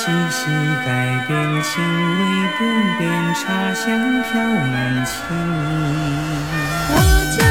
气息改变情味不变茶香飘满情我家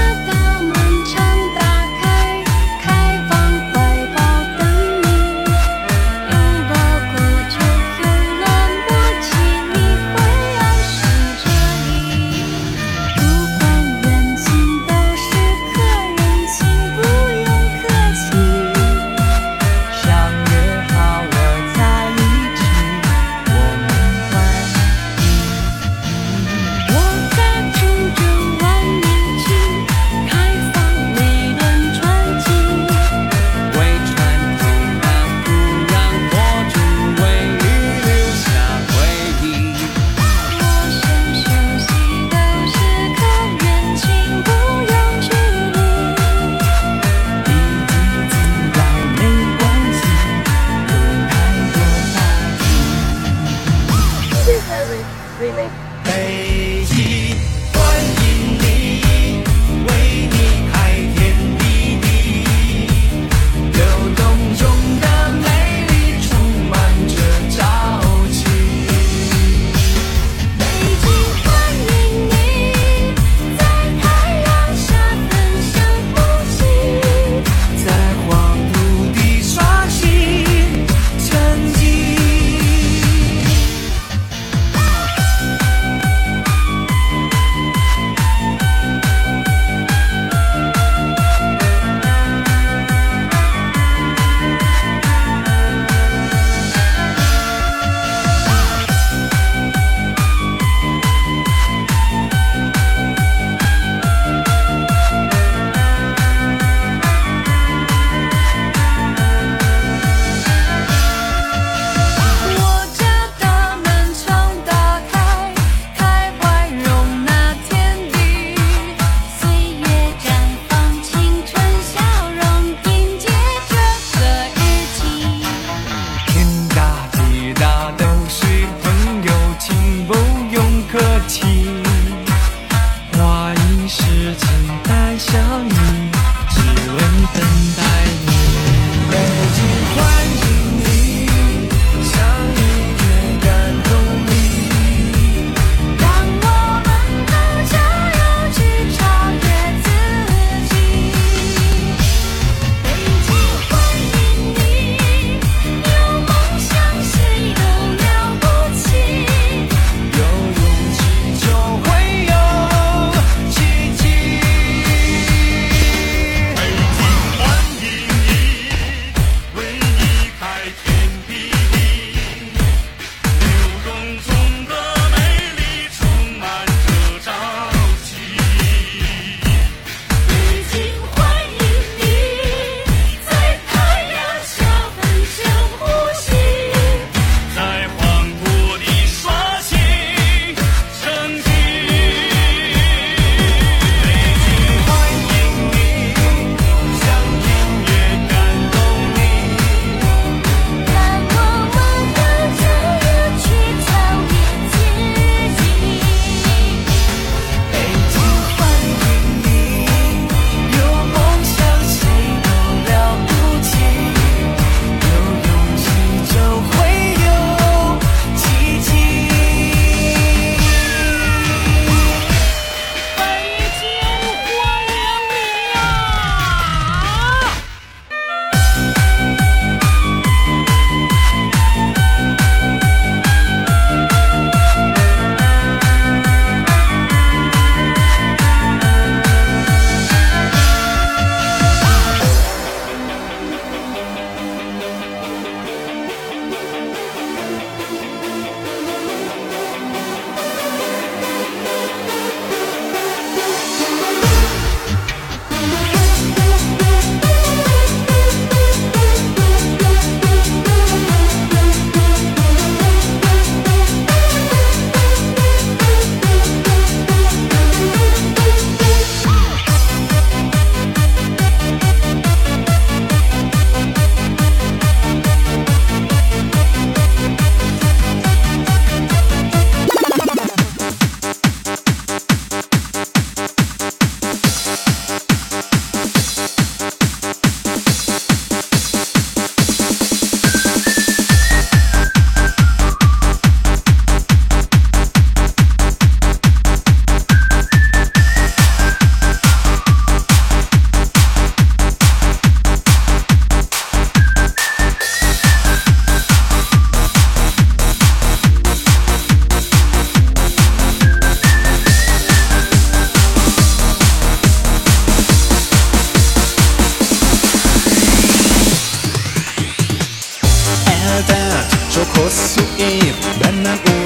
hosszú év, bennem újra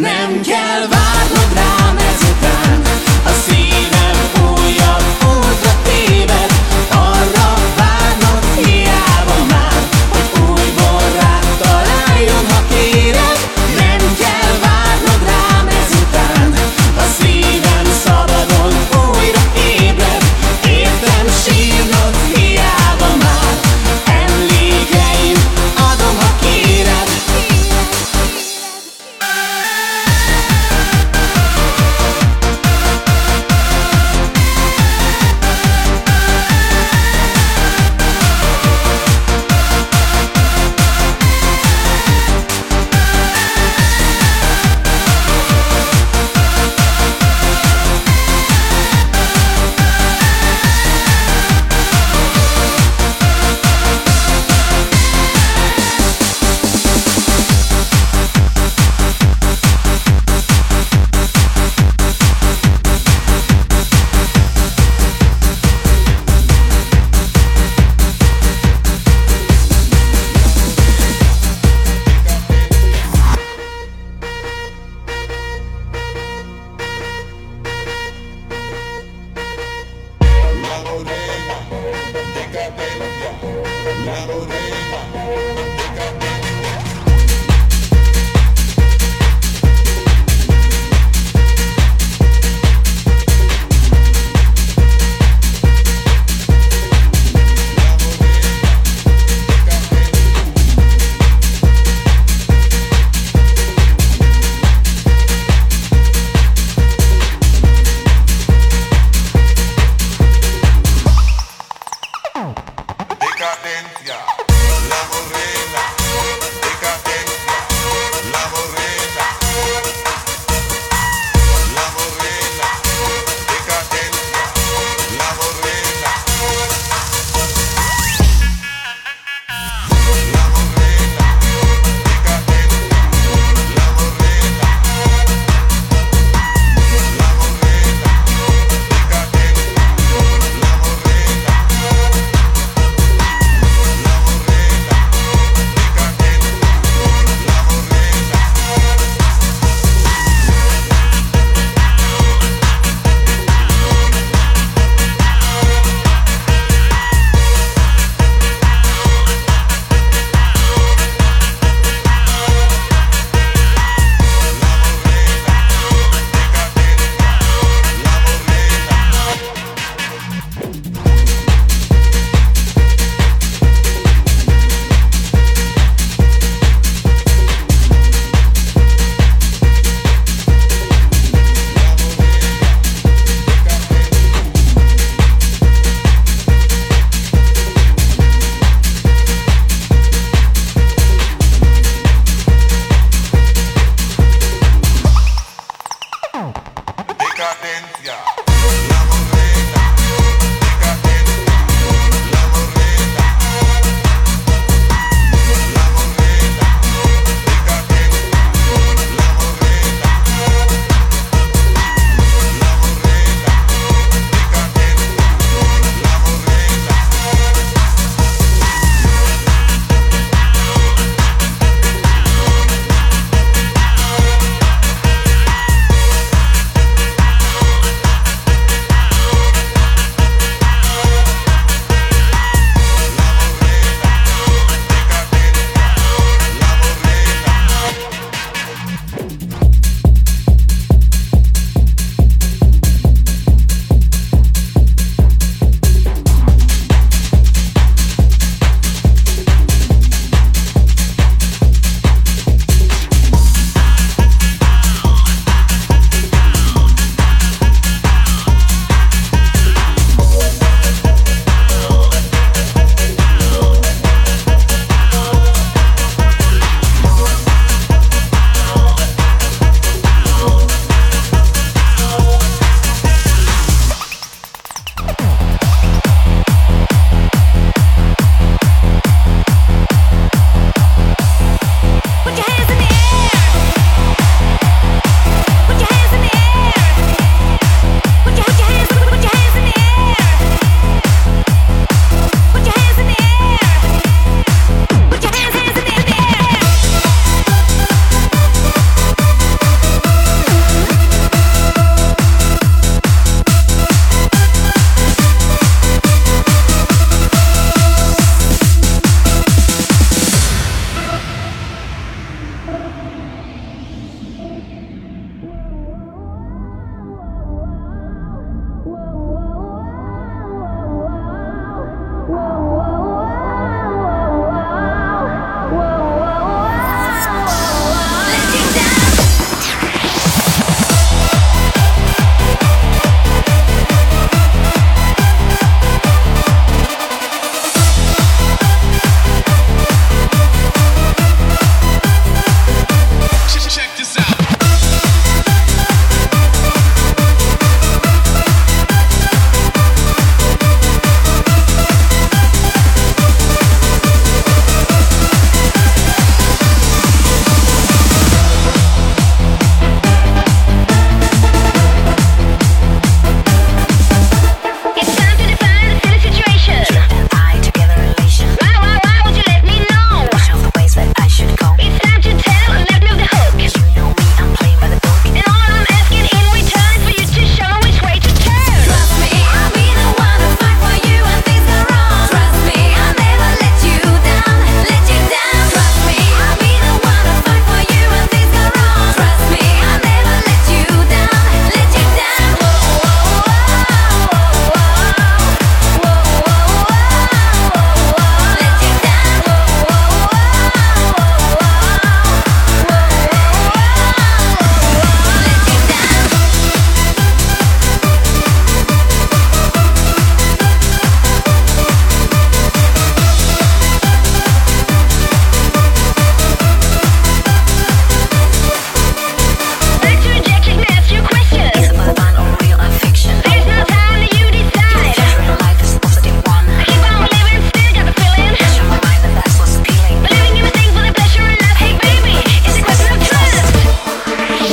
Nem kell várnod rám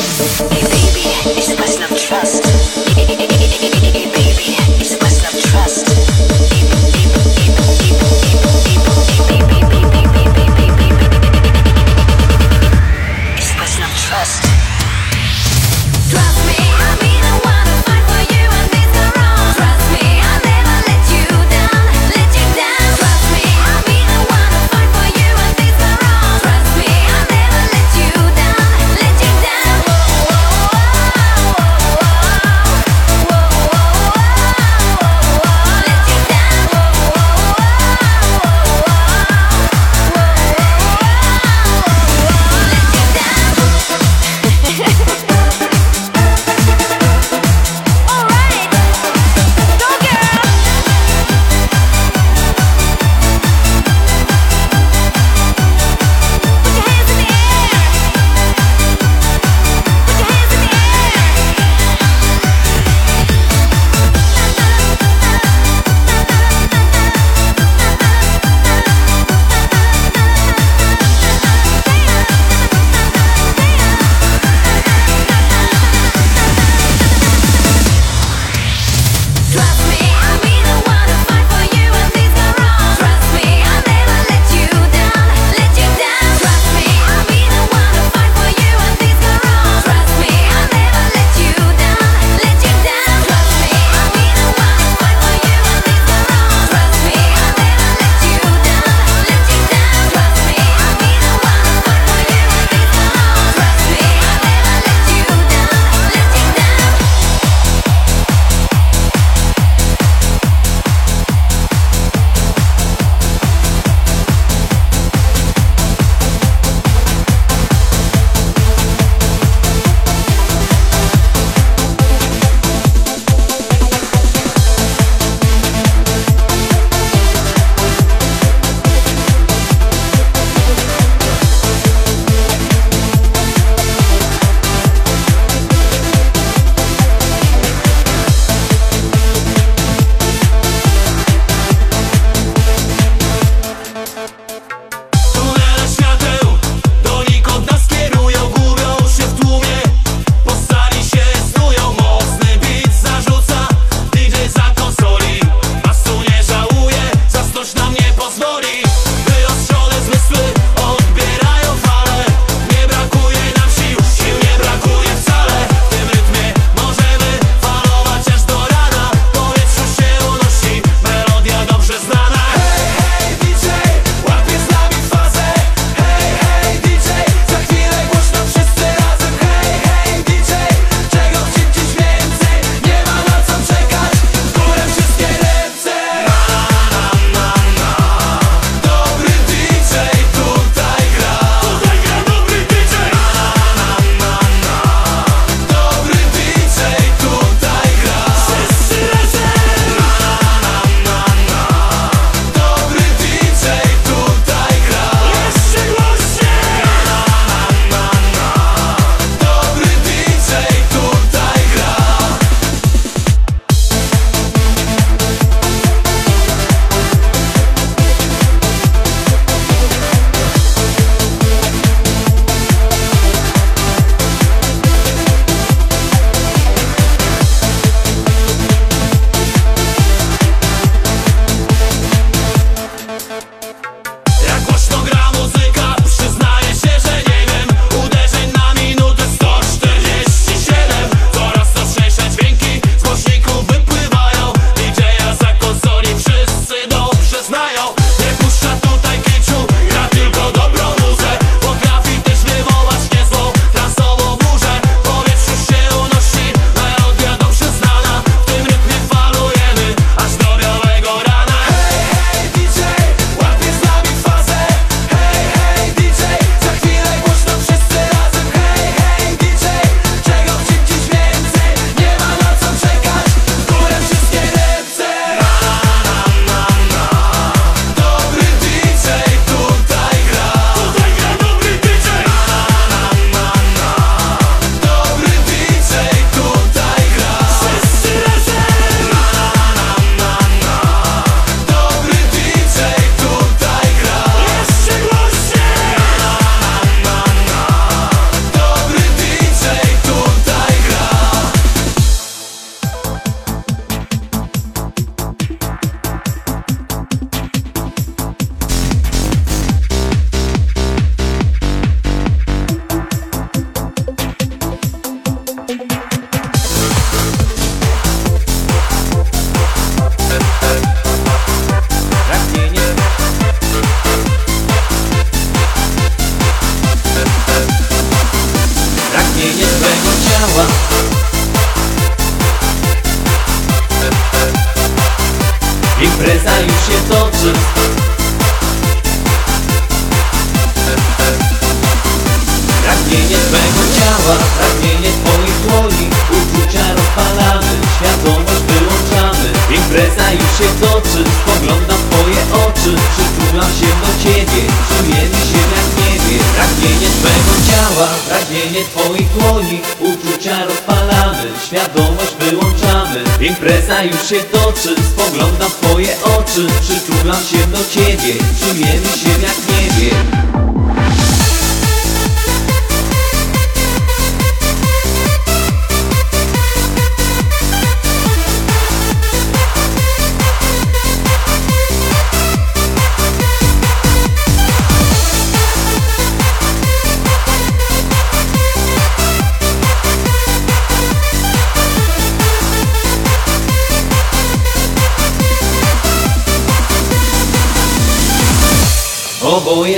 Hey baby, it's a question of trust? Ciała Impreza już się toczy. Pragnienie twego ciała, pragnienie twoich dłoni. Uczucia rozpalamy, świadomość wyłączamy. Impreza już się toczy, spoglądam w twoje oczy. Przytulam się do ciebie, czujemy się niebie Pragnienie twego ciała, pragnienie twoich dłoni. Uczucia rozpalamy, świadomość wyłączamy. Impreza już się toczy, spoglądam w twoje oczy. Przytulam się do ciebie, czujemy się jak niebie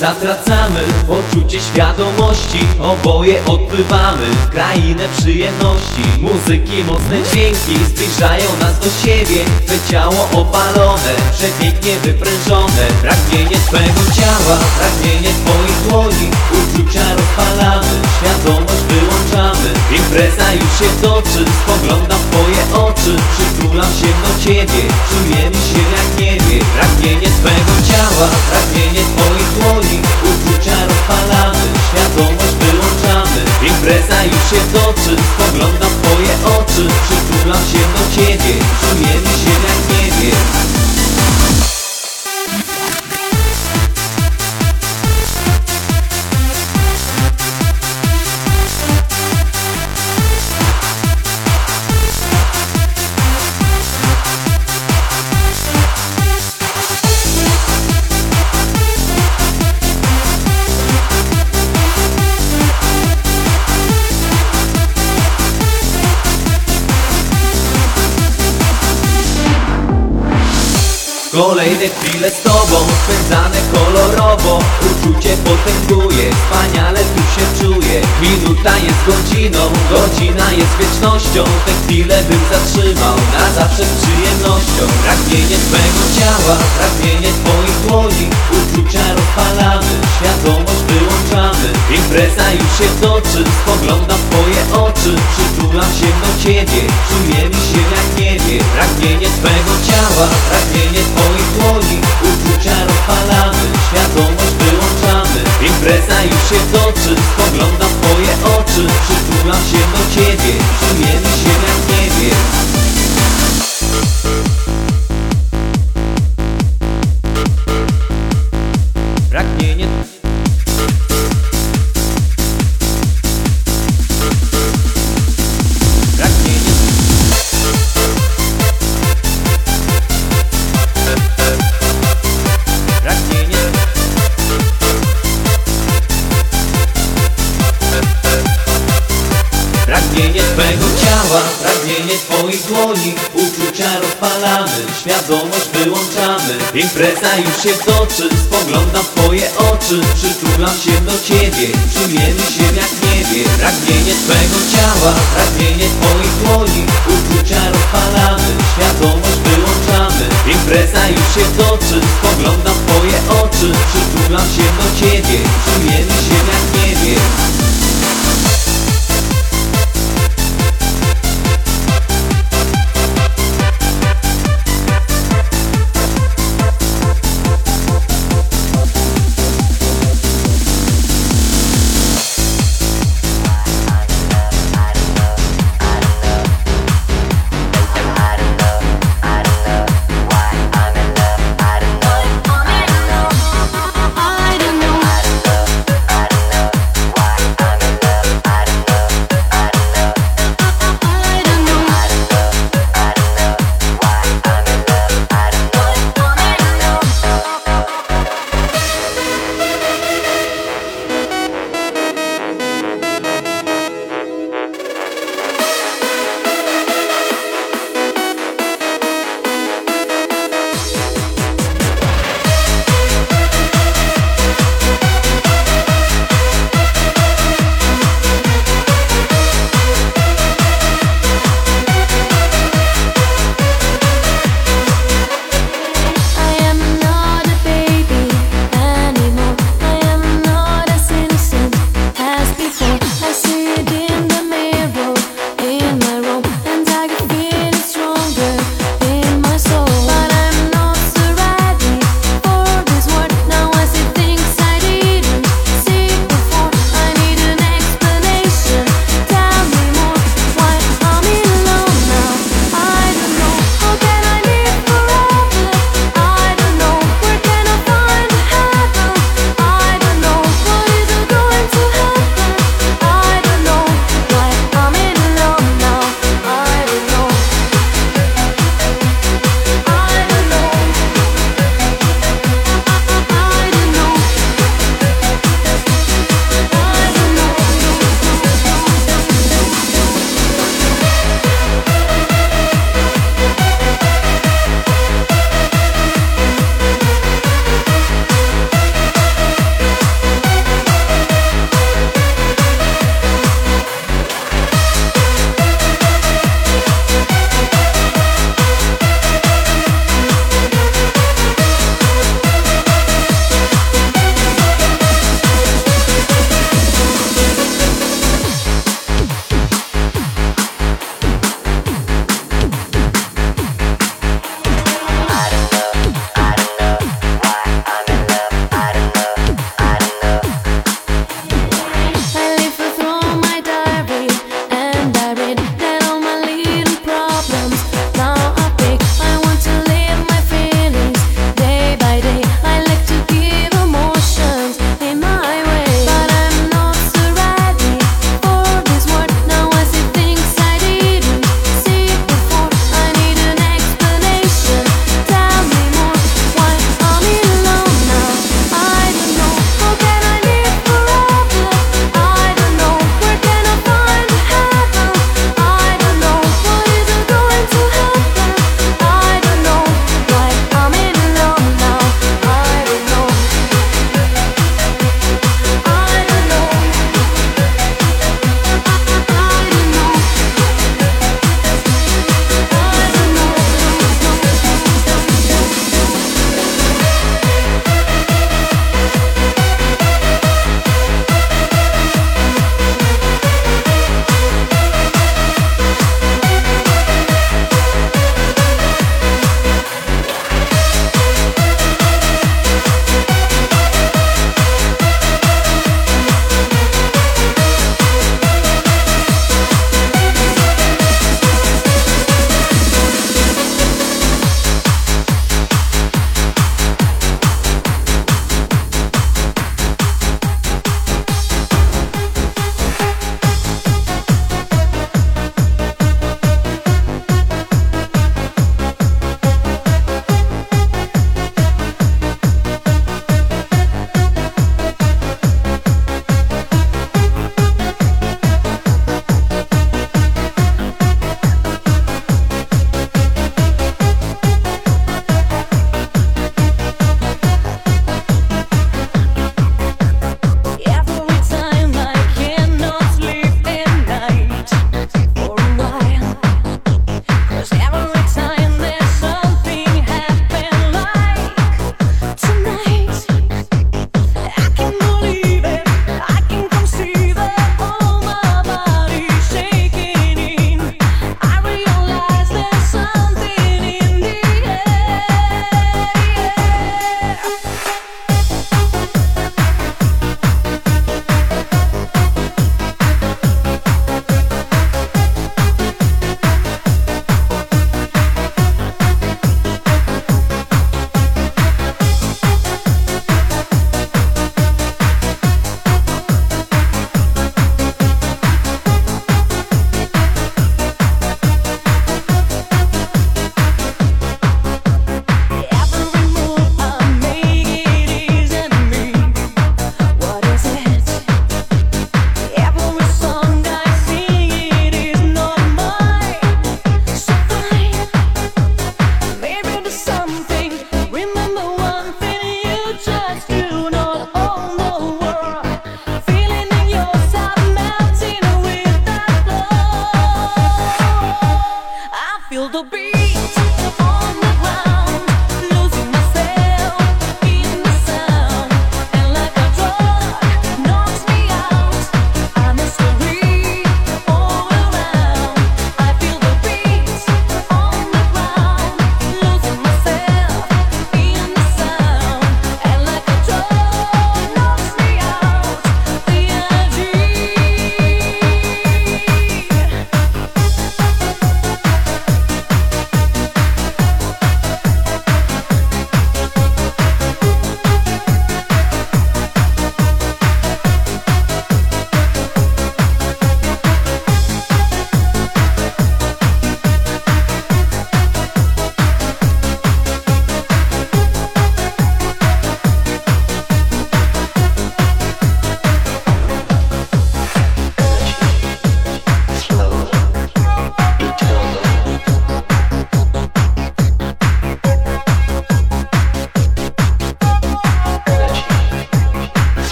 zatracamy. Poczucie świadomości Oboje odpływamy. W krainę przyjemności Muzyki, mocne dźwięki zbliżają nas do siebie. Twe ciało opalone, przepięknie wyprężone. Pragnienie Twego ciała, pragnienie Twoich dłoni. Uczucia rozpalamy, świadomość wyłączamy. Impreza już się toczy, spoglądam w Twoje oczy. Przytulam się do Ciebie, czujemy się jak niebie. Pragnienie Twego ciała, pragnienie Twoich dłoni Uczucia rozpalamy, świadomość wyłączamy. Impreza już się toczy, spoglądam Twoje świadomość wyłączamy. Impreza już się toczy, spoglądam w Twoje oczy. Przytulam się do Ciebie, czujemy się jak niebie. Pragnienie Twego ciała, pragnienie Twoich dłoni. Uczucia rozpalamy, świadomość wyłączamy. Impreza już się toczy, spoglądam w Twoje oczy. Przytulam się do Ciebie, czujemy się jak niebie